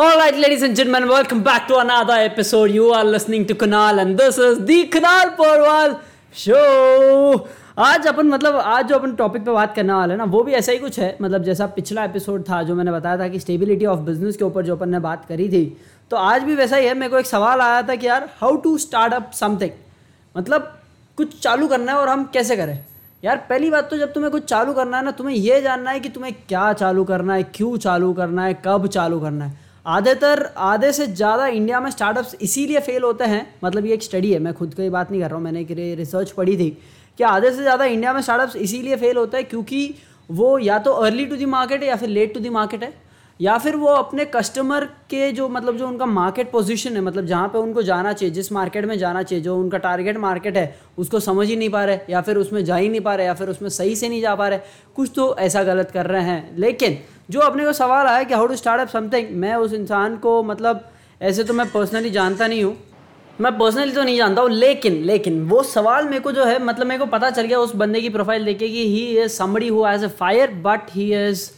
All right, ladies and gentlemen, welcome back to another episode. You are listening to Kunal, and this is the Kunal Porwal Show. आज अपन मतलब आज जो अपन topic पे बात करने वाले हैं ना वो भी ऐसा ही कुछ है। मतलब जैसा पिछला एपिसोड था जो मैंने बताया था कि स्टेबिलिटी ऑफ़ बिज़नेस के ऊपर जो अपन ने बात करी थी तो आज भी वैसा ही है। मेरे को एक सवाल आया था कि यार how to start up something मतलब कुछ चालू करना है और हम कैसे करें? यार पहली बात तो जब तुम्हें कुछ चालू करना है ना तुम्हें यह जानना है कि तुम्हें क्या चालू करना है क्यों चालू करना है कब चालू करना है। आधेतर, आधे से ज़्यादा इंडिया में स्टार्टअप्स इसीलिए फेल होते हैं। मतलब ये एक स्टडी है, मैं खुद की बात नहीं कर रहा हूँ, मैंने एक रिसर्च पढ़ी थी। कि आधे से ज़्यादा इंडिया में स्टार्टअप्स इसीलिए फेल होते हैं क्योंकि वो या तो अर्ली टू दी मार्केट है या फिर लेट टू दी मार्केट है। या फिर वो अपने कस्टमर के जो मतलब जो उनका मार्केट पोजीशन है मतलब जहाँ पे उनको जाना चाहिए, जिस मार्केट में जाना चाहिए, जो उनका टारगेट मार्केट है, उसको समझ ही नहीं पा रहे, या फिर उसमें जा ही नहीं पा रहे, या फिर उसमें सही से नहीं जा पा रहे। कुछ तो ऐसा गलत कर रहे हैं। लेकिन जो अपने को सवाल आया कि how to start up something मैं उस इंसान को मतलब ऐसे तो मैं पर्सनली जानता नहीं हूँ। मैं पर्सनली तो नहीं जानता हूँ, लेकिन लेकिन वो सवाल मेरे को जो है मतलब मेरे को पता चल गया उस बंदे की प्रोफ़ाइल देख के कि he is somebody who as a fire but he is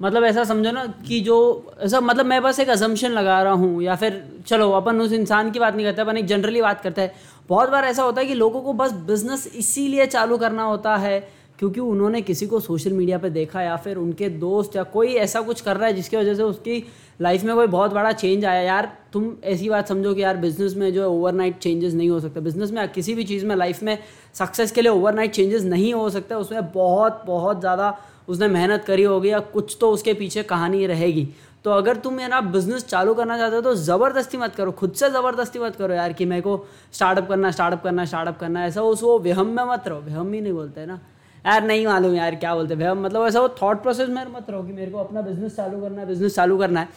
मतलब ऐसा समझो ना कि जो, ऐसा मतलब मैं बस एक असम्पशन लगा रहा हूँ, या फिर चलो, अपन उस इंसान की बात नहीं करते, अपन एक जनरली बात करते हैं। बहुत बार ऐसा होता है कि लोगों को बस बिज़नेस इसीलिए चालू करना होता है क्योंकि उन्होंने किसी को सोशल मीडिया पे देखा या फिर उनके दोस्त या कोई ऐसा कुछ कर रहा है जिसकी वजह से उसकी लाइफ में कोई बहुत बड़ा चेंज आया। यार, तुम ऐसी बात समझो कि यार बिज़नेस में जो है ओवरनाइट चेंजेस नहीं हो सकते। बिज़नेस में किसी भी चीज़ में लाइफ में सक्सेस के लिए ओवरनाइट चेंजेस नहीं हो सकते। उसमें बहुत बहुत ज़्यादा उसने मेहनत करी होगी या कुछ तो उसके पीछे कहानी रहेगी। तो अगर तुम ये ना बिज़नेस चालू करना चाहते हो तो ज़बरदस्ती मत करो। खुद से ज़बरदस्ती मत करो यार कि मेरे को स्टार्टअप करना स्टार्टअप करना स्टार्टअप करना। ऐसा उस वो वहम में मत रहो। वहम ही नहीं बोलते ना। यार नहीं मालूम यार क्या बोलते भैया मतलब ऐसा वो थॉट प्रोसेस में मत रहो कि मेरे को अपना बिज़नेस चालू करना है बिज़नेस चालू करना है।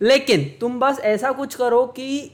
लेकिन तुम बस ऐसा कुछ करो कि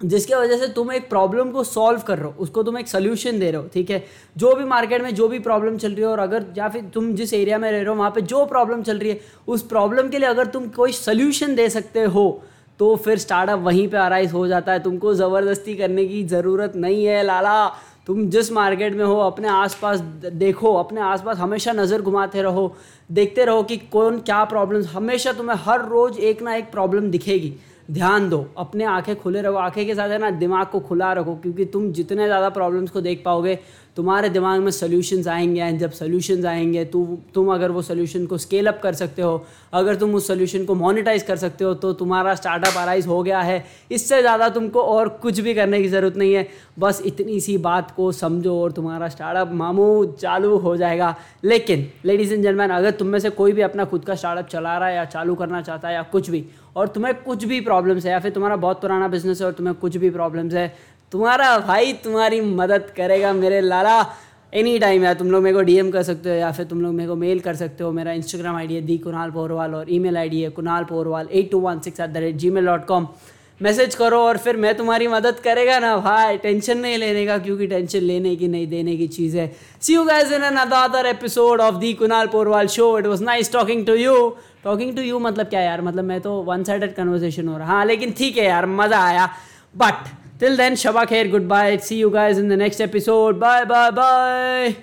जिसके वजह से तुम एक प्रॉब्लम को सॉल्व कर रहे हो, उसको तुम एक सोल्यूशन दे रहे हो, ठीक है? जो भी मार्केट में जो भी प्रॉब्लम चल रही हो, और अगर या फिर तुम जिस एरिया में रह रहे हो, वहाँ पे जो प्रॉब्लम चल रही है, उस प्रॉब्लम के लिए अगर तुम कोई सोल्यूशन दे सकते हो तो फिर स्टार्टअप वहीं पे अराइज हो जाता है। तुमको ज़बरदस्ती करने की ज़रूरत नहीं है, लाला। तुम जिस मार्केट में हो, अपने आसपास देखो, अपने आसपास हमेशा नज़र घुमाते रहो, देखते रहो कि कौन क्या प्रॉब्लम्स हमेशा तुम्हें हर रोज़ एक ना एक प्रॉब्लम दिखेगी। ध्यान दो, अपने आँखें खुले रखो आँखें के साथ है ना, दिमाग को खुला रखो, क्योंकि तुम जितने ज़्यादा प्रॉब्लम्स को देख पाओगे तुम्हारे दिमाग में सोल्यूशंस आएँगे एंड जब सोल्यूशंस आएँगे तो तुम अगर वो सोल्यूशन को स्केल अप कर सकते हो, अगर तुम उस सोल्यूशन को मोनिटाइज कर सकते हो तो तुम्हारा स्टार्टअप अराइज हो गया है। इससे ज़्यादा तुमको और कुछ भी करने की ज़रूरत नहीं है। बस इतनी सी बात को समझो और तुम्हारा स्टार्टअप मामू चालू हो जाएगा। लेकिन लेडीज़ एंड जेंटलमैन अगर तुम में से कोई भी अपना खुद का स्टार्टअप चला रहा है या चालू करना चाहता है या कुछ भी, और तुम्हें कुछ भी प्रॉब्लम्स है या फिर तुम्हारा बहुत पुराना बिज़नेस है और तुम्हें कुछ भी प्रॉब्लम्स है तुम्हारा भाई तुम्हारी मदद करेगा मेरे लाला। एनी टाइम यार, तुम लोग मेरे को डीएम कर सकते हो या फिर तुम लोग मेरे को मेल कर सकते हो। मेरा इंस्टाग्राम आईडी है दी कुणाल पोरवाल और ईमेल आईडी है Kunal Porwal at two one six at the rate gmail dot com message करो और फिर मैं तुम्हारी मदद करेगा ना भाई। टेंशन नहीं लेने का, क्योंकि टेंशन लेने की नहीं, देने की चीज़ है। See you guys in another episode of the Kunal Porwal show it was nice talking to you talking to you मतलब क्या यार? मतलब मैं तो वन साइडेड कन्वर्सेशन हो रहा। हाँ लेकिन ठीक है यार, मज़ा आया। But Till then, Shabba goodbye. See you guys in the next episode. Bye, bye, bye.